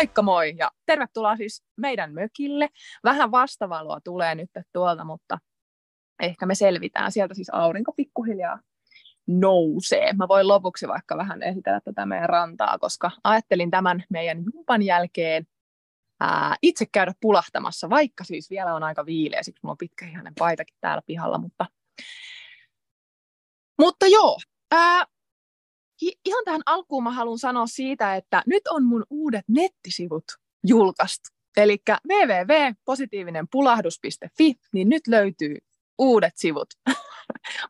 Moikka moi ja tervetuloa siis meidän mökille. Vähän vastavaloa tulee nyt tuolta, mutta ehkä me selvitään. Sieltä siis aurinko pikkuhiljaa nousee. Mä voin lopuksi vaikka vähän esitellä tätä meidän rantaa, koska ajattelin tämän meidän jumpan jälkeen ää, itse käydä pulahtamassa, vaikka siis vielä on aika viileä, siksi mulla on pitkäihainen paitakin täällä pihalla, mutta, mutta joo, ää, ihan tähän alkuun mä haluan sanoa siitä, että nyt on mun uudet nettisivut julkaistu. Eli www.positiivinenpulahdus.fi, niin nyt löytyy uudet sivut.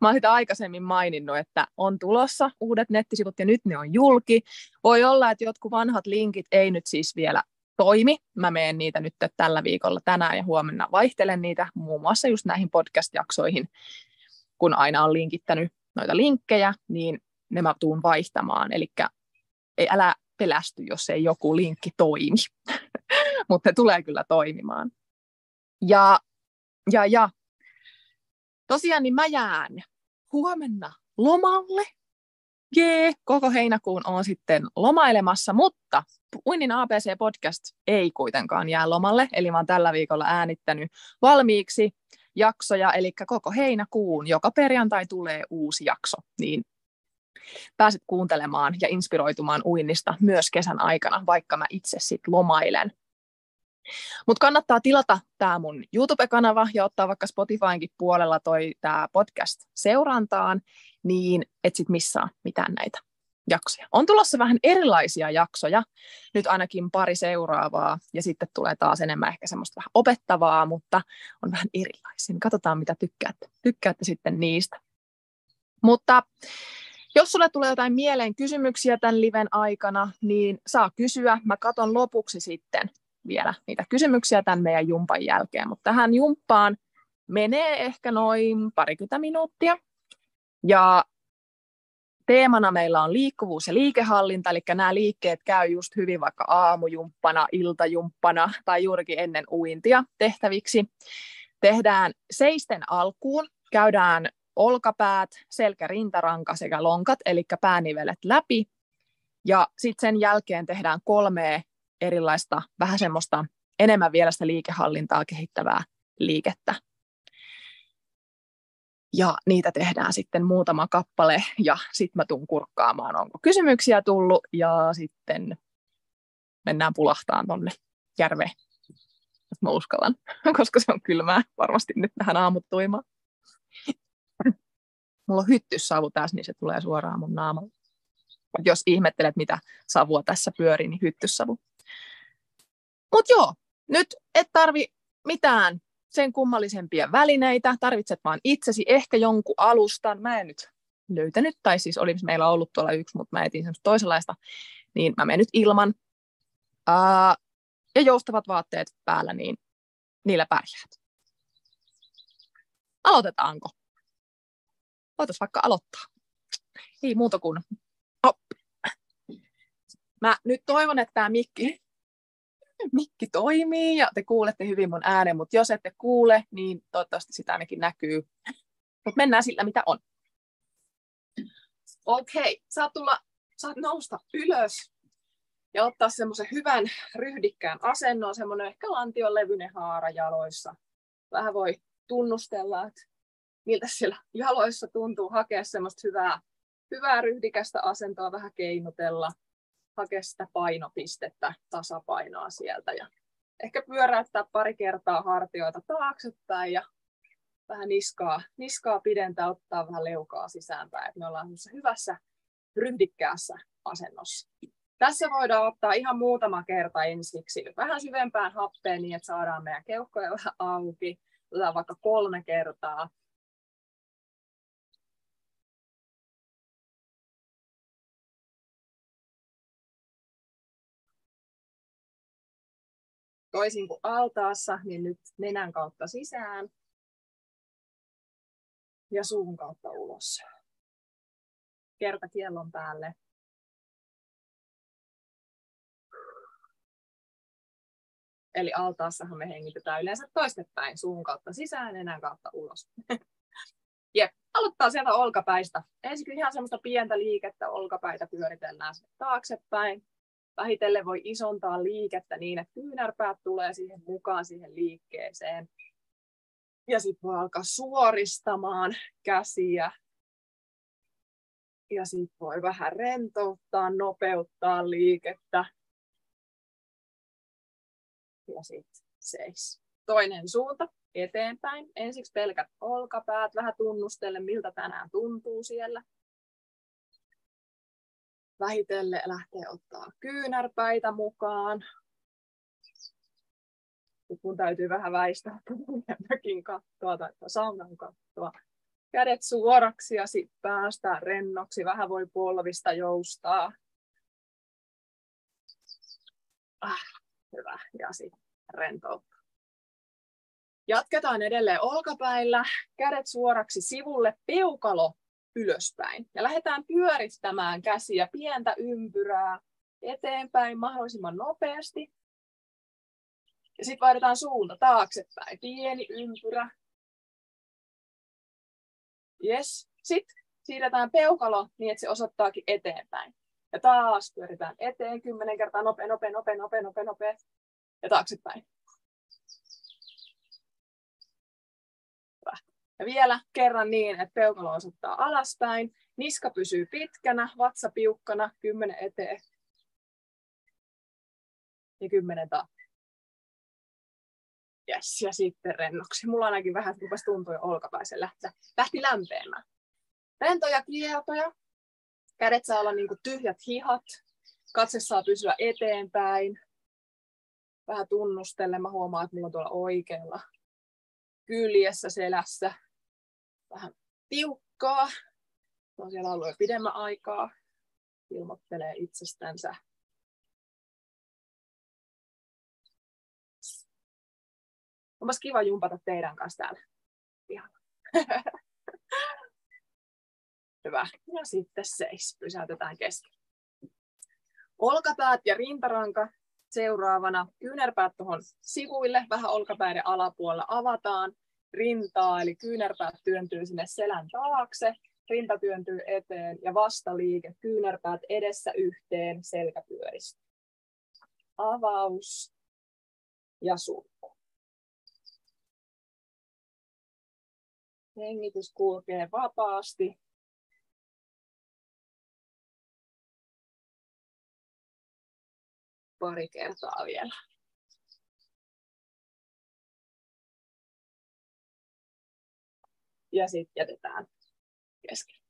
Mä oon sitä aikaisemmin maininnut, että on tulossa uudet nettisivut ja nyt ne on julki. Voi olla, että jotkut vanhat linkit ei nyt siis vielä toimi. Mä menen niitä nyt tällä viikolla tänään ja huomenna vaihtelen niitä muun muassa just näihin podcast-jaksoihin, kun aina on linkittänyt noita linkkejä, niin ne mä tuun vaihtamaan. Eli älä pelästy, jos ei joku linkki toimi, mutta ne tulee kyllä toimimaan. Ja, ja, ja tosiaan niin mä jään huomenna lomalle. Jee, koko heinäkuun on sitten lomailemassa, mutta Uinnin ABC-podcast ei kuitenkaan jää lomalle, eli mä oon tällä viikolla äänittänyt valmiiksi jaksoja, eli koko heinäkuun, joka perjantai tulee uusi jakso, niin pääset kuuntelemaan ja inspiroitumaan uinnista myös kesän aikana, vaikka mä itse sitten lomailen. Mutta kannattaa tilata tämä mun YouTube-kanava ja ottaa vaikka Spotifynkin puolella toi tämä podcast seurantaan, niin et sit missaa mitään näitä jaksoja. On tulossa vähän erilaisia jaksoja, nyt ainakin pari seuraavaa, ja sitten tulee taas enemmän ehkä semmoista vähän opettavaa, mutta on vähän erilaisia. Niin katsotaan, mitä tykkäätte. Tykkäätte sitten niistä. Mutta jos sulle tulee jotain mieleen kysymyksiä tämän liven aikana, niin saa kysyä. Mä katon lopuksi sitten vielä niitä kysymyksiä tämän meidän jumpan jälkeen. Mutta tähän jumppaan menee ehkä noin parikymmentä minuuttia. Ja teemana meillä on liikkuvuus ja liikehallinta, eli nämä liikkeet käy just hyvin vaikka aamujumppana, iltajumppana tai juurikin ennen uintia tehtäviksi. Tehdään seisten alkuun, käydään olkapäät, selkä, rintaranka sekä lonkat, eli päänivelet läpi. Ja sitten sen jälkeen tehdään kolme erilaista, vähän semmoista enemmän vielä sitä liikehallintaa kehittävää liikettä. Ja niitä tehdään sitten muutama kappale ja sitten mä tuun kurkkaamaan, onko kysymyksiä tullut ja sitten mennään pulahtaan tonne järveen, mä uskallan, koska se on kylmää varmasti nyt tähän aamuttuimaan. Mulla on hyttyssavu tässä, niin se tulee suoraan mun naamalle. Jos ihmettelet, mitä savua tässä pyörii, niin hyttyssavu. Mutta joo, nyt et tarvi mitään sen kummallisempia välineitä, tarvitset vaan itsesi, ehkä jonkun alustan. Mä en nyt löytänyt, tai siis oli meillä ollut tuolla yksi, mutta mä etin semmoista toisenlaista, niin mä menen nyt ilman. Ää, ja joustavat vaatteet päällä, niin niillä pärjäät. Aloitetaanko? Voitaisiin vaikka aloittaa. Ei muuta kuin Hop. Mä nyt toivon, että tämä mikki mikki toimii ja te kuulette hyvin mun äänen, mutta jos ette kuule, niin toivottavasti sitä ainakin näkyy. Mutta mennään sillä, mitä on. Okei, okay. saat, tulla, saat nousta ylös ja ottaa semmoisen hyvän ryhdikkään asennon, semmoinen ehkä lantion levyinen haara jaloissa. Vähän voi tunnustella, että miltä siellä jaloissa tuntuu hakea semmoista hyvää, hyvää ryhdikästä asentoa, vähän keinutella hakea sitä painopistettä, tasapainoa sieltä ja ehkä pyöräyttää pari kertaa hartioita taaksepäin ja vähän niskaa, niskaa pidentää, ottaa vähän leukaa sisäänpäin. Et me ollaan hyvässä ryhdikkäässä asennossa. Tässä voidaan ottaa ihan muutama kerta ensiksi vähän syvempään happeen niin, että saadaan meidän keuhkoja vähän auki. Otetaan vaikka kolme kertaa. Toisin kuin altaassa, niin nyt nenän kautta sisään ja suun kautta ulos. Kerta kiellon päälle. Eli altaassahan me hengitetään yleensä toistepäin suun kautta sisään, nenän kautta ulos. Jep, aloittaa sieltä olkapäistä. Ensin ihan semmoista pientä liikettä, olkapäitä pyöritellään taaksepäin. Vähitellen voi isontaa liikettä niin, että kyynärpäät tulee siihen mukaan siihen liikkeeseen. Ja sitten voi alkaa suoristamaan käsiä. Ja sitten voi vähän rentouttaa, nopeuttaa liikettä ja sitten seis. Toinen suunta eteenpäin. Ensiksi pelkät olkapäät, vähän tunnustelle, miltä tänään tuntuu siellä. Vähitelle lähtee ottaa kyynärpäitä mukaan. Kun täytyy vähän väistää mökin kattoa tai saunan kattoa. Kädet suoraksi ja sitten päästään rennoksi. Vähän voi polvista joustaa. Ah hyvä. Ja sitten rentoutta. Jatketaan edelleen olkapäillä, kädet suoraksi sivulle, peukalo ylöspäin. Ja lähdetään pyörittämään käsiä pientä ympyrää eteenpäin mahdollisimman nopeasti. Ja sitten vaihdetaan suunta taaksepäin. Pieni ympyrä. Yes. Sitten siirretään peukalo niin, että se osoittaakin eteenpäin. Ja taas pyöritään eteen kymmenen kertaa nopea, nopea, nopea, nopea, nopea, nopea. Ja taaksepäin. Hyvä. Ja vielä kerran niin, että peukalo osoittaa alaspäin. Niska pysyy pitkänä, vatsa piukkana, kymmenen eteen. Ja kymmenen taakse. Yes, ja sitten rennoksi. Mulla ainakin vähän rupesi tuntua jo olkapäisen. Lähti lämpeämään. Rentoja kietoja, Kädet saa olla niin tyhjät hihat. Katse saa pysyä eteenpäin. Vähän tunnustelle. Mä huomaan, että mulla on tuolla oikealla kyljessä selässä vähän tiukkaa. Mä oon siellä ollut jo pidemmän aikaa. Ilmoittelee itsestänsä. Onpas kiva jumpata teidän kanssa täällä. Ihan. Hyvä. Ja sitten seis. Pysäytetään kesken. Olkapäät ja rintaranka seuraavana. Kyynärpäät tuohon sivuille, vähän olkapäiden alapuolella avataan. Rintaa, eli kyynärpäät työntyy sinne selän taakse. Rinta työntyy eteen ja vastaliike. Kyynärpäät edessä yhteen, selkäpyöristä. Avaus ja sulku. Hengitys kulkee vapaasti pari kertaa vielä. Ja sitten jätetään kesken.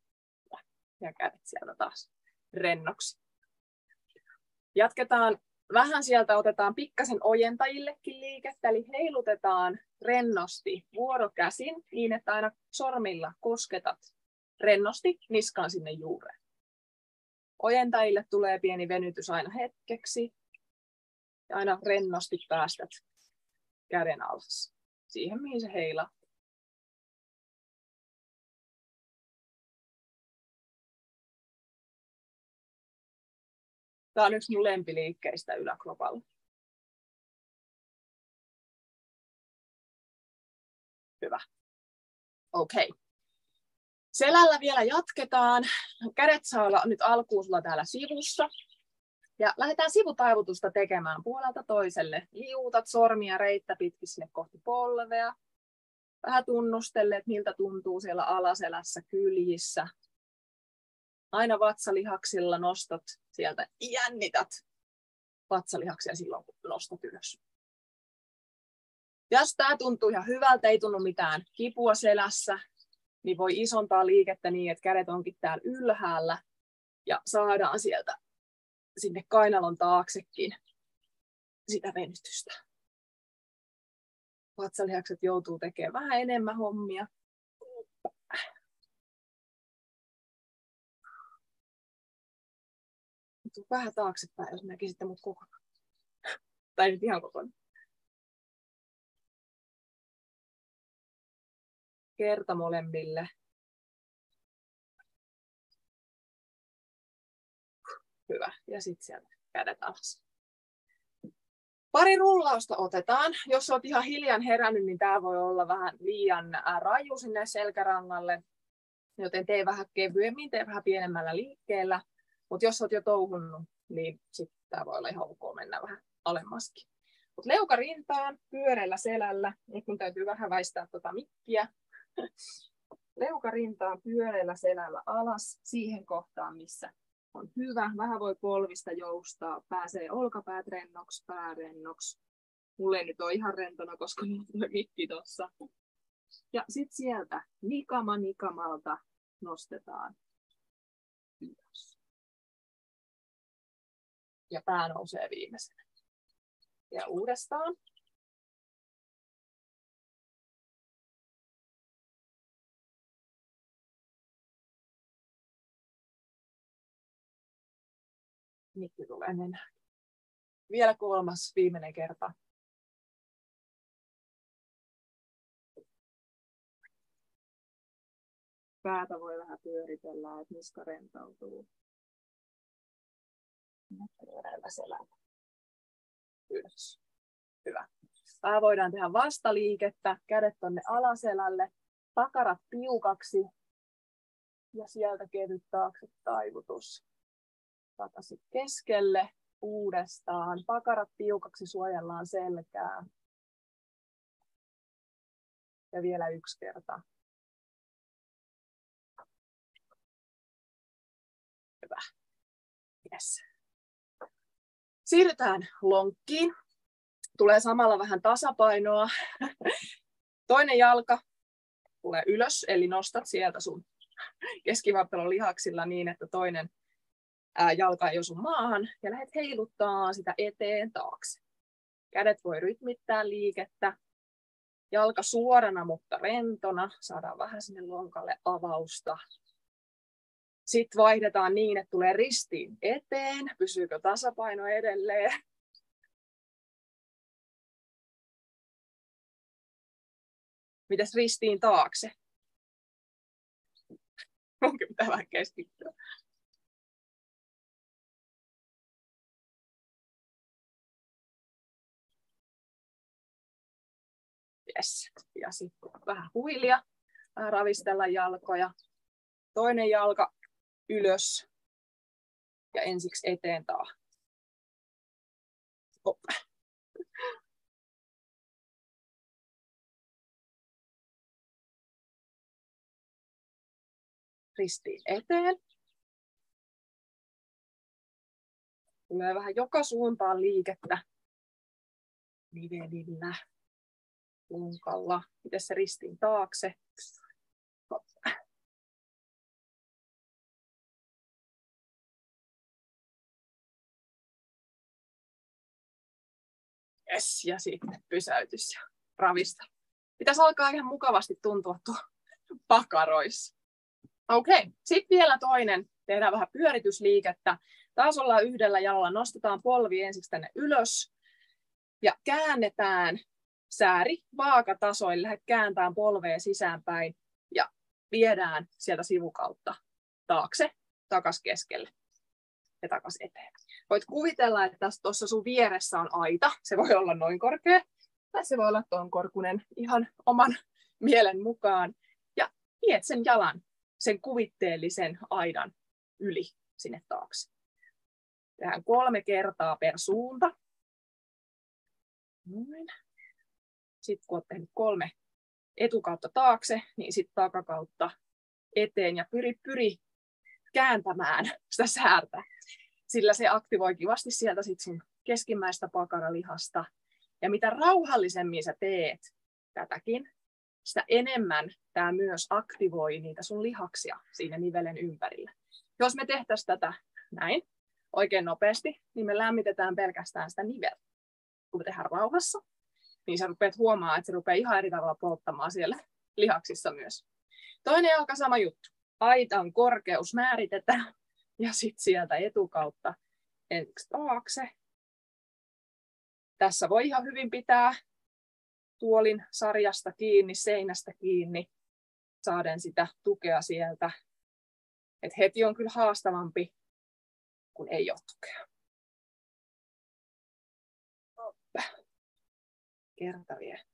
Ja kädet sieltä taas rennoksi. Jatketaan vähän sieltä, otetaan pikkasen ojentajillekin liikettä, eli heilutetaan rennosti vuorokäsin niin, että aina sormilla kosketat rennosti niskaan sinne juureen. Ojentajille tulee pieni venytys aina hetkeksi ja aina rennosti päästät käden alas siihen, mihin se heila. Tämä on yksi mun lempiliikkeistä yläkropalla. Hyvä. Okei. Okay. Selällä vielä jatketaan. Kädet saa olla nyt alkuun sulla täällä sivussa. Ja lähdetään sivutaivutusta tekemään puolelta toiselle. Liuutat sormia reittä pitkin sinne kohti polvea. Vähän tunnustelle, että miltä tuntuu siellä alaselässä, kyljissä. Aina vatsalihaksilla nostat sieltä, jännität vatsalihaksia silloin, kun nostat ylös. Jos tämä tuntuu ihan hyvältä, ei tunnu mitään kipua selässä, niin voi isontaa liikettä niin, että kädet onkin täällä ylhäällä Ja saadaan sieltä sinne kainalon taaksekin sitä venytystä. Vatsalihakset joutuu tekemään vähän enemmän hommia. Tuu vähän taaksepäin, jos näkisitte mut kokonaan. tai nyt ihan kokonaan. Kerta molemmille. Hyvä. Ja sitten sieltä kädet alas. Pari rullausta otetaan. Jos olet ihan hiljan herännyt, niin tämä voi olla vähän liian raju sinne selkärangalle. Joten tee vähän kevyemmin, tee vähän pienemmällä liikkeellä. Mutta jos olet jo touhunnut, niin sitten tämä voi olla ihan ok mennä vähän alemmaskin. Mut leuka rintaan, pyöreällä selällä. Nyt mun täytyy vähän väistää tuota mikkiä. Leuka rintaan, pyöreällä selällä alas siihen kohtaan, missä on hyvä. Vähän voi polvista joustaa, pääsee olkapäät rennoksi, pää rennoksi. Mulle ei nyt ole ihan rentona, koska mulla mikki tossa. Ja sitten sieltä nikama nikamalta nostetaan ylös. Ja pää nousee viimeisenä. Ja uudestaan. mikki tulee nenään. Vielä kolmas, viimeinen kerta. Päätä voi vähän pyöritellä, että niska rentautuu. Ylös. Hyvä. Vähän voidaan tehdä vastaliikettä, kädet tonne alaselälle, pakarat piukaksi ja sieltä kevyt taakse taivutus takaisin keskelle uudestaan. Pakarat piukaksi suojellaan selkää. Ja vielä yksi kerta. Hyvä. Yes. Siirrytään lonkkiin. Tulee samalla vähän tasapainoa. Toinen jalka tulee ylös, eli nostat sieltä sun keskivartalon lihaksilla niin, että toinen jalka ei osu maahan ja lähdet heiluttaa sitä eteen taakse. Kädet voi rytmittää liikettä. Jalka suorana, mutta rentona. Saadaan vähän sinne lonkalle avausta. Sitten vaihdetaan niin, että tulee ristiin eteen. Pysyykö tasapaino edelleen? Mitäs ristiin taakse? Onkin pitää vähän keskittyä. Yes. Ja sitten vähän huilia, ravistella jalkoja. Toinen jalka ylös ja ensiksi eteen taas. Oh. Ristiin eteen. Tulee vähän joka suuntaan liikettä nivelillä lunkalla. Miten se ristiin taakse? Yes, ja sitten pysäytys ja ravista. Pitäisi alkaa ihan mukavasti tuntua tuo pakaroissa. Okei, okay. sitten vielä toinen. Tehdään vähän pyöritysliikettä. Taas ollaan yhdellä jalalla. Nostetaan polvi ensiksi tänne ylös. Ja käännetään sääri vaakatasoille, lähdet kääntään polveen sisäänpäin ja viedään sieltä sivukautta taakse, takas keskelle ja takas eteen. Voit kuvitella, että tuossa sun vieressä on aita. Se voi olla noin korkea tai se voi olla tuon korkunen ihan oman mielen mukaan. Ja viet sen jalan, sen kuvitteellisen aidan yli sinne taakse. Tehdään kolme kertaa per suunta. Noin. Sitten kun olet tehnyt kolme etukautta taakse, niin sitten takakautta eteen ja pyri, pyri kääntämään sitä säärtä. Sillä se aktivoi kivasti sieltä sit sun keskimmäistä pakaralihasta. Ja mitä rauhallisemmin sä teet tätäkin, sitä enemmän tämä myös aktivoi niitä sun lihaksia siinä nivelen ympärillä. Jos me tehtäisiin tätä näin oikein nopeasti, niin me lämmitetään pelkästään sitä niveltä. Kun me tehdään rauhassa, niin sä rupeat huomaa, että se rupeaa ihan eri tavalla polttamaan siellä lihaksissa myös. Toinen jalka sama juttu. Aitan korkeus määritetään ja sitten sieltä etukautta ensiksi taakse. Tässä voi ihan hyvin pitää tuolin sarjasta kiinni, seinästä kiinni, saaden sitä tukea sieltä. Et heti on kyllä haastavampi, kun ei ole tukea. Kerta vielä.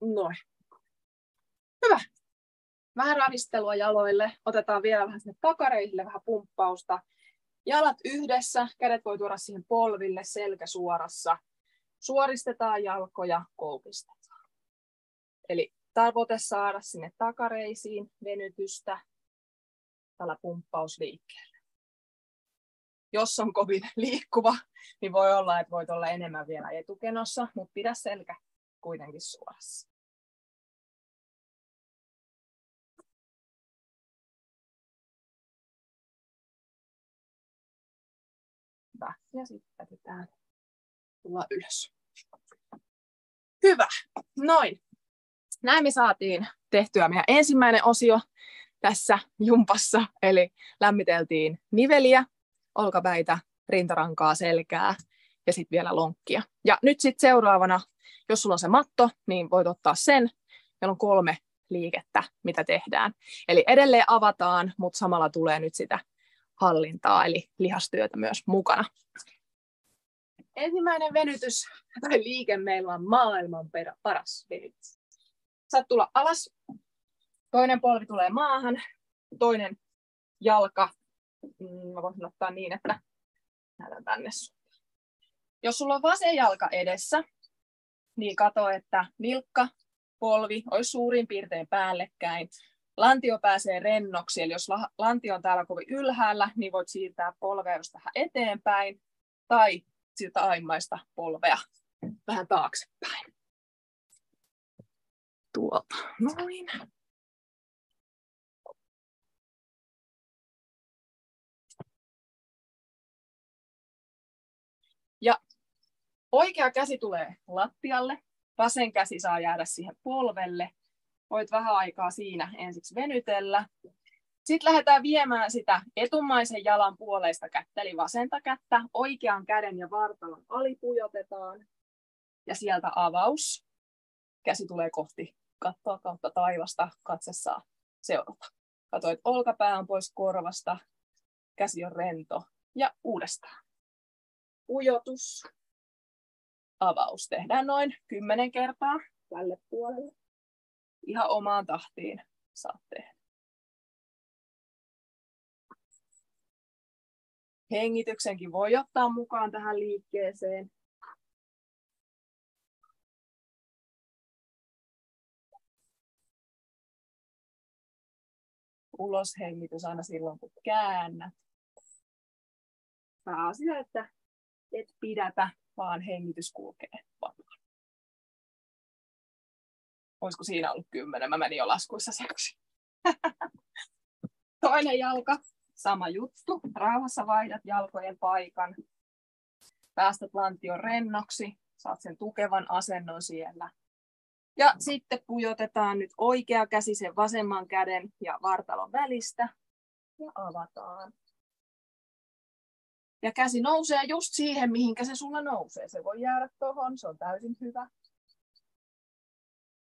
Noin. Hyvä. Vähän ravistelua jaloille. Otetaan vielä vähän sinne takareisille, vähän pumppausta. Jalat yhdessä, kädet voi tuoda siihen polville, selkä suorassa. Suoristetaan jalkoja, koukistetaan. Eli tavoite saada sinne takareisiin venytystä tällä pumppausliikkeellä. Jos on kovin liikkuva, niin voi olla, että voit olla enemmän vielä etukenossa, mutta pidä selkä kuitenkin suorassa. Hyvä. Ja sitten päätetään tulla ylös. Hyvä. Noin. Näin me saatiin tehtyä meidän ensimmäinen osio tässä jumpassa, eli lämmiteltiin niveliä, olkapäitä, rintarankaa, selkää ja sitten vielä lonkkia. Ja nyt sitten seuraavana, jos sulla on se matto, niin voit ottaa sen. Meillä on kolme liikettä, mitä tehdään. Eli edelleen avataan, mutta samalla tulee nyt sitä hallintaa, eli lihastyötä myös mukana. Ensimmäinen venytys tai liike meillä on maailman paras venytys. Saat tulla alas, toinen polvi tulee maahan, toinen jalka, mm, mä voisin ottaa niin, että näytän tänne Jos sulla on vasen jalka edessä, niin kato, että nilkka, polvi olisi suurin piirtein päällekkäin lantio pääsee rennoksi, eli jos lantio on täällä kovin ylhäällä, niin voit siirtää polvea just vähän eteenpäin, tai siltä aimaista polvea vähän taaksepäin. Tuolta, noin. Ja oikea käsi tulee lattialle, vasen käsi saa jäädä siihen polvelle, voit vähän aikaa siinä ensiksi venytellä. Sitten lähdetään viemään sitä etumaisen jalan puoleista kättä, eli vasenta kättä, oikean käden ja vartalon alipujotetaan. Ja sieltä avaus. Käsi tulee kohti kattoa kautta taivasta, katse saa seurata. Katoit olkapää on pois korvasta, käsi on rento ja uudestaan. Pujotus, avaus. Tehdään noin kymmenen kertaa tälle puolelle ihan omaan tahtiin saat tehdä. Hengityksenkin voi ottaa mukaan tähän liikkeeseen. Uloshengitys aina silloin, kun käännät. Pääasia, että et pidätä, vaan hengitys kulkee olisiko siinä ollut kymmenen, mä menin jo laskuissa sekaisin. Toinen jalka, sama juttu. Rauhassa vaihdat jalkojen paikan. Päästät lantion rennoksi, saat sen tukevan asennon siellä. Ja sitten pujotetaan nyt oikea käsi sen vasemman käden ja vartalon välistä ja avataan. Ja käsi nousee just siihen, mihinkä se sulla nousee. Se voi jäädä tuohon, se on täysin hyvä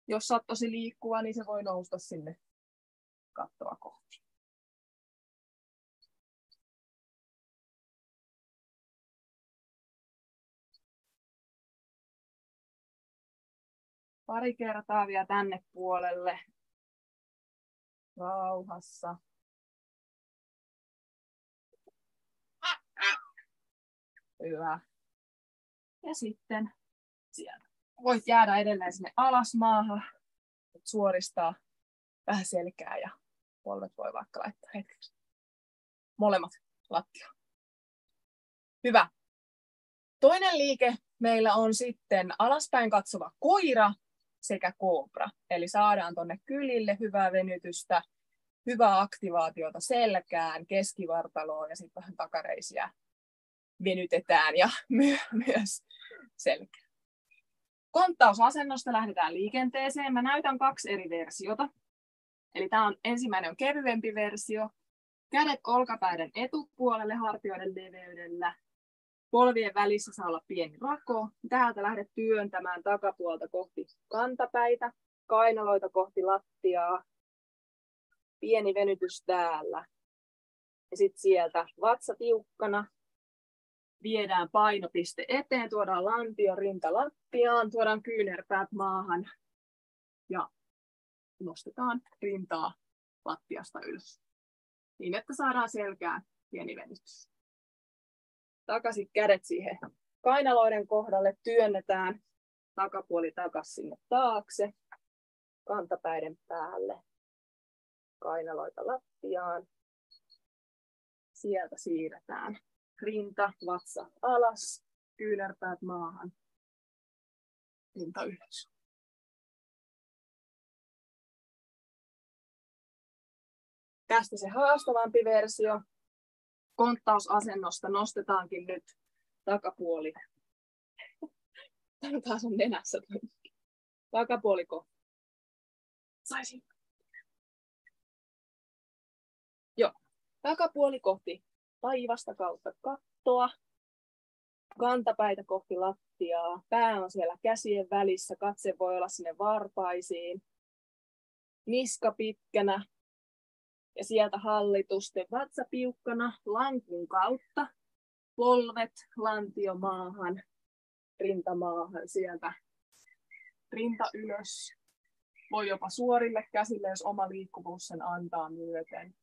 jos sä oot tosi liikkuva, niin se voi nousta sinne kattoa kohti. Pari kertaa vielä tänne puolelle. Rauhassa. Hyvä. Ja sitten sieltä voit jäädä edelleen sinne alas maahan, suoristaa vähän selkää ja polvet voi vaikka laittaa hetkeksi. Molemmat lattia. Hyvä. Toinen liike meillä on sitten alaspäin katsova koira sekä koopra. Eli saadaan tuonne kylille hyvää venytystä, hyvää aktivaatiota selkään, keskivartaloon ja sitten vähän takareisiä venytetään ja my- myös selkää. Konttausasennosta lähdetään liikenteeseen. Mä näytän kaksi eri versiota. Eli tämä on ensimmäinen on kevyempi versio. Kädet olkapäiden etupuolelle hartioiden leveydellä. Polvien välissä saa olla pieni rako. Täältä lähdet työntämään takapuolta kohti kantapäitä, kainaloita kohti lattiaa. Pieni venytys täällä. Ja sitten sieltä vatsa tiukkana, viedään painopiste eteen, tuodaan lantio rinta lattiaan, tuodaan kyynärpäät maahan ja nostetaan rintaa lattiasta ylös. Niin, että saadaan selkään pieni venytys. Takaisin kädet siihen kainaloiden kohdalle, työnnetään takapuoli takaisin sinne taakse, kantapäiden päälle, kainaloita lattiaan. Sieltä siirretään rinta, vatsa alas, kyynärpäät maahan, rinta ylös. Tästä se haastavampi versio. Konttausasennosta nostetaankin nyt takapuoli. Tämä taas on nenässä. Takapuoliko. Saisin. Joo. Takapuoli kohti taivasta kautta kattoa, kantapäitä kohti lattiaa, pää on siellä käsien välissä, katse voi olla sinne varpaisiin, niska pitkänä. Ja sieltä hallitusten vatsa piukkana lankun kautta, polvet lantio maahan, rintamaahan sieltä, rinta ylös, voi jopa suorille käsille, jos oma liikkuvuus sen antaa myöten.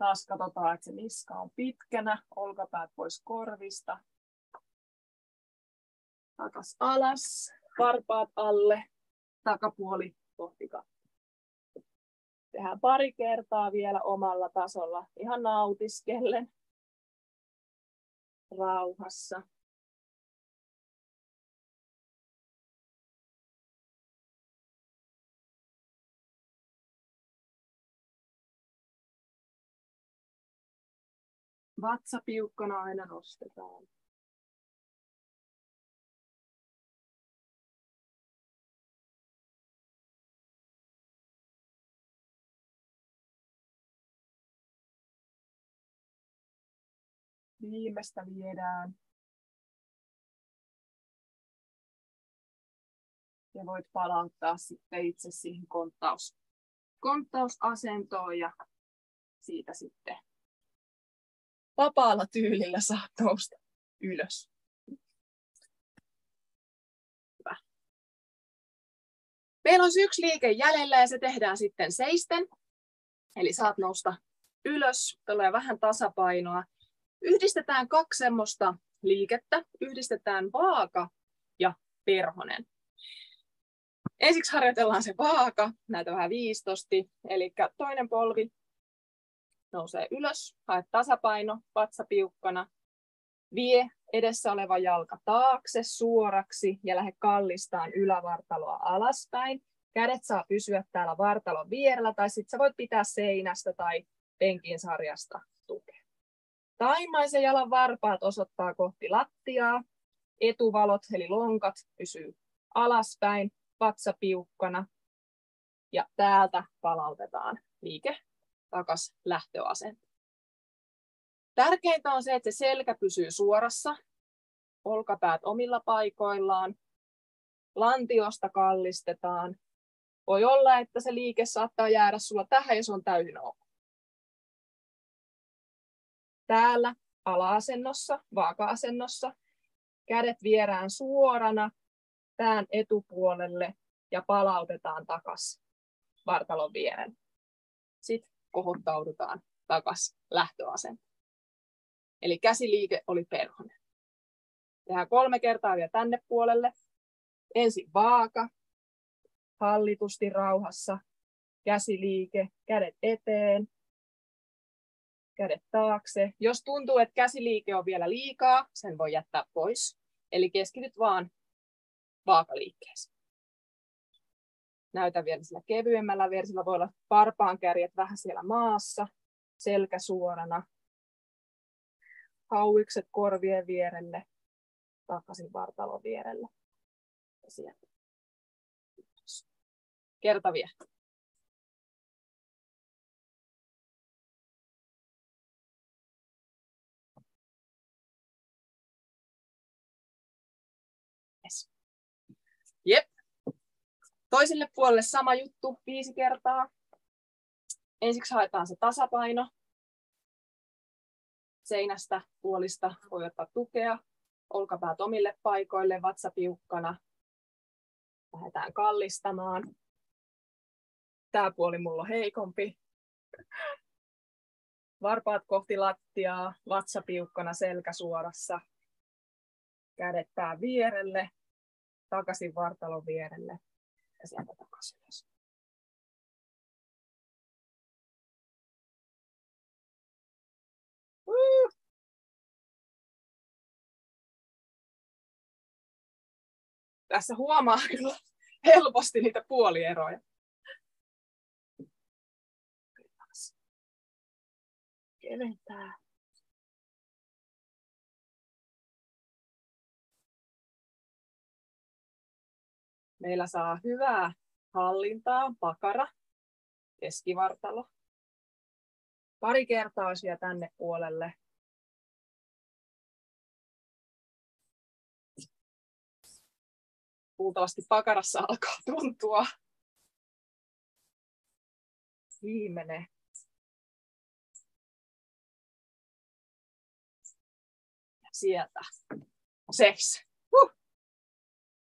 Taas katsotaan, että se niska on pitkänä, olkapäät pois korvista. Takas alas, varpaat alle, takapuoli kohti kattoa. Tehdään pari kertaa vielä omalla tasolla, ihan nautiskellen, rauhassa. Vatsa piukkana aina nostetaan. Viimeistä viedään. Ja voit palauttaa sitten itse siihen konttaus, konttausasentoon ja siitä sitten vapaalla tyylillä saat nousta ylös. Hyvä. Meillä on yksi liike jäljellä ja se tehdään sitten seisten. Eli saat nousta ylös, tulee vähän tasapainoa. Yhdistetään kaksi semmoista liikettä. Yhdistetään vaaka ja perhonen. Ensiksi harjoitellaan se vaaka, näitä vähän viistosti. Eli toinen polvi nousee ylös, hae tasapaino, vatsa piukkana, vie edessä oleva jalka taakse suoraksi ja lähde kallistaan ylävartaloa alaspäin. Kädet saa pysyä täällä vartalon vierellä tai sitten sä voit pitää seinästä tai penkin sarjasta tukea. Taimaisen jalan varpaat osoittaa kohti lattiaa. Etuvalot eli lonkat pysyy alaspäin, vatsa piukkana. Ja täältä palautetaan liike takaisin lähtöasento. Tärkeintä on se, että se selkä pysyy suorassa, olkapäät omilla paikoillaan, lantiosta kallistetaan. Voi olla, että se liike saattaa jäädä sulla tähän ja se on täysin ok. Täällä ala-asennossa, vaaka-asennossa, kädet vierään suorana pään etupuolelle ja palautetaan takaisin vartalon vieren. Sitten kohottaudutaan takaisin lähtöasentoon. Eli käsiliike oli perhonen. Tehdään kolme kertaa vielä tänne puolelle. Ensin vaaka, hallitusti rauhassa, käsiliike, kädet eteen, kädet taakse. Jos tuntuu, että käsiliike on vielä liikaa, sen voi jättää pois. Eli keskityt vaan vaakaliikkeeseen. Vielä sillä kevyemmällä versillä. Voi olla varpaan kärjet vähän siellä maassa, selkä suorana. Hauikset korvien vierelle, takaisin vartalon vierelle. Ja sieltä. Kerta vielä. Toiselle puolelle sama juttu viisi kertaa. Ensiksi haetaan se tasapaino. Seinästä, puolista voi ottaa tukea. Olkapäät omille paikoille, vatsa piukkana. Lähdetään kallistamaan. Tämä puoli mulla on heikompi. Varpaat kohti lattiaa, vatsa piukkana, selkä suorassa. Kädet pää vierelle, takaisin vartalon vierelle ja sieltä takaisin ylös. Tässä huomaa kyllä helposti niitä puolieroja. Keventää. Meillä saa hyvää hallintaa, pakara, keskivartalo. Pari kertaa vielä tänne puolelle. Luultavasti pakarassa alkaa tuntua. Viimeinen. Sieltä. Seis. Huh.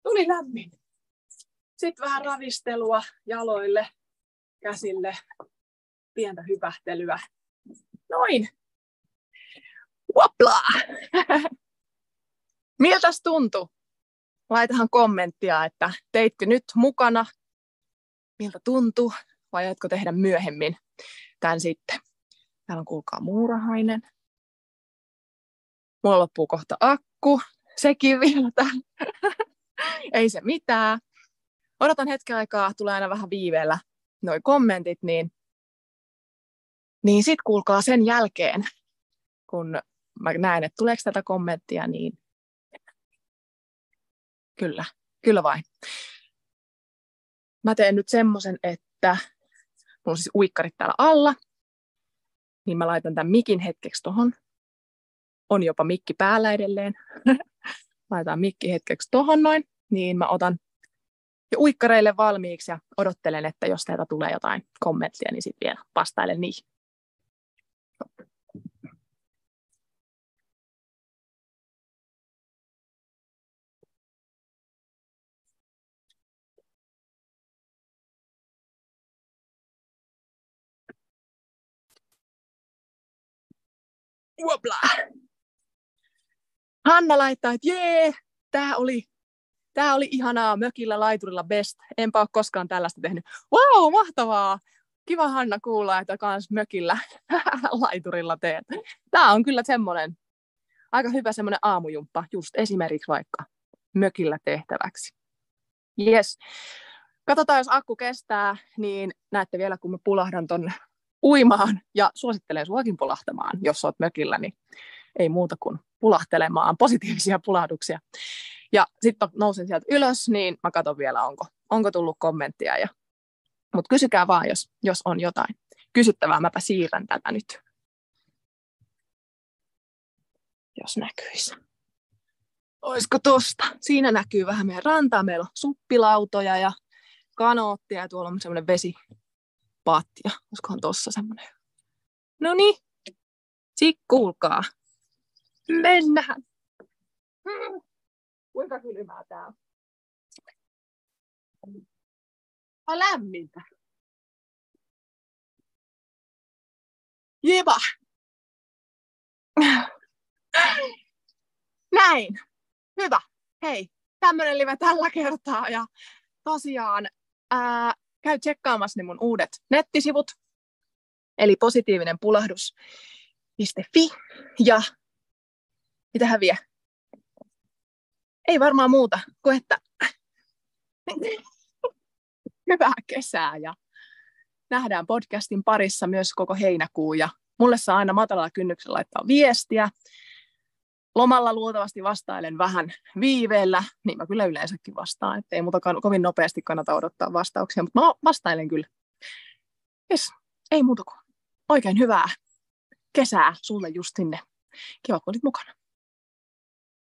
Tuli lämmin. Sitten vähän ravistelua jaloille, käsille, pientä hypähtelyä. Noin. Wopla! Miltäs tuntuu? Laitahan kommenttia, että teitkö nyt mukana, miltä tuntuu, vai aiotko tehdä myöhemmin tämän sitten. Täällä on kuulkaa muurahainen. Mulla loppuu kohta akku, sekin vielä täällä. Ei se mitään odotan hetken aikaa, tulee aina vähän viiveellä noi kommentit, niin, niin sitten kuulkaa sen jälkeen, kun mä näen, että tuleeko tätä kommenttia, niin kyllä, kyllä vain. Mä teen nyt semmoisen, että mulla on siis uikkarit täällä alla, niin mä laitan tämän mikin hetkeksi tohon. On jopa mikki päällä edelleen. Laitan mikki hetkeksi tohon noin, niin mä otan jo uikkareille valmiiksi ja odottelen, että jos teiltä tulee jotain kommenttia, niin sitten vielä vastailen niihin. Uopla. Hanna laittaa, että jee, tämä oli Tämä oli ihanaa mökillä laiturilla best. Enpä ole koskaan tällaista tehnyt. Wow, mahtavaa! Kiva Hanna kuulla, että kans mökillä laiturilla teet. Tämä on kyllä semmoinen aika hyvä semmoinen aamujumppa, just esimerkiksi vaikka mökillä tehtäväksi. Yes. Katsotaan, jos akku kestää, niin näette vielä, kun mä pulahdan ton uimaan ja suosittelen suakin pulahtamaan, jos oot mökillä, niin ei muuta kuin pulahtelemaan, positiivisia pulahduksia. Ja sitten nousin sieltä ylös, niin mä katson vielä, onko, onko tullut kommenttia. Ja... Mutta kysykää vaan, jos, jos on jotain kysyttävää. Mäpä siirrän tätä nyt. Jos näkyisi. Olisiko tosta? Siinä näkyy vähän meidän rantaa. Meillä on suppilautoja ja kanoottia ja tuolla on semmoinen vesipatja. Olisikohan tossa semmoinen? No niin, kuulkaa. Mennään. Hmm. Kuinka kylmää tää on? On lämmintä. Jeba. Näin. Hyvä. Hei, tämmönen live tällä kertaa. Ja tosiaan ää, käy tsekkaamassa mun uudet nettisivut. Eli positiivinen pulahdus.fi. Ja mitähän vielä? Ei varmaan muuta kuin että hyvää kesää ja nähdään podcastin parissa myös koko heinäkuu ja mulle saa aina matalalla kynnyksellä laittaa viestiä. Lomalla luultavasti vastailen vähän viiveellä, niin mä kyllä yleensäkin vastaan, että ei muuta kovin nopeasti kannata odottaa vastauksia, mutta mä vastailen kyllä. Yes, ei muuta kuin oikein hyvää kesää sulle just sinne. Kiva, kun olit mukana.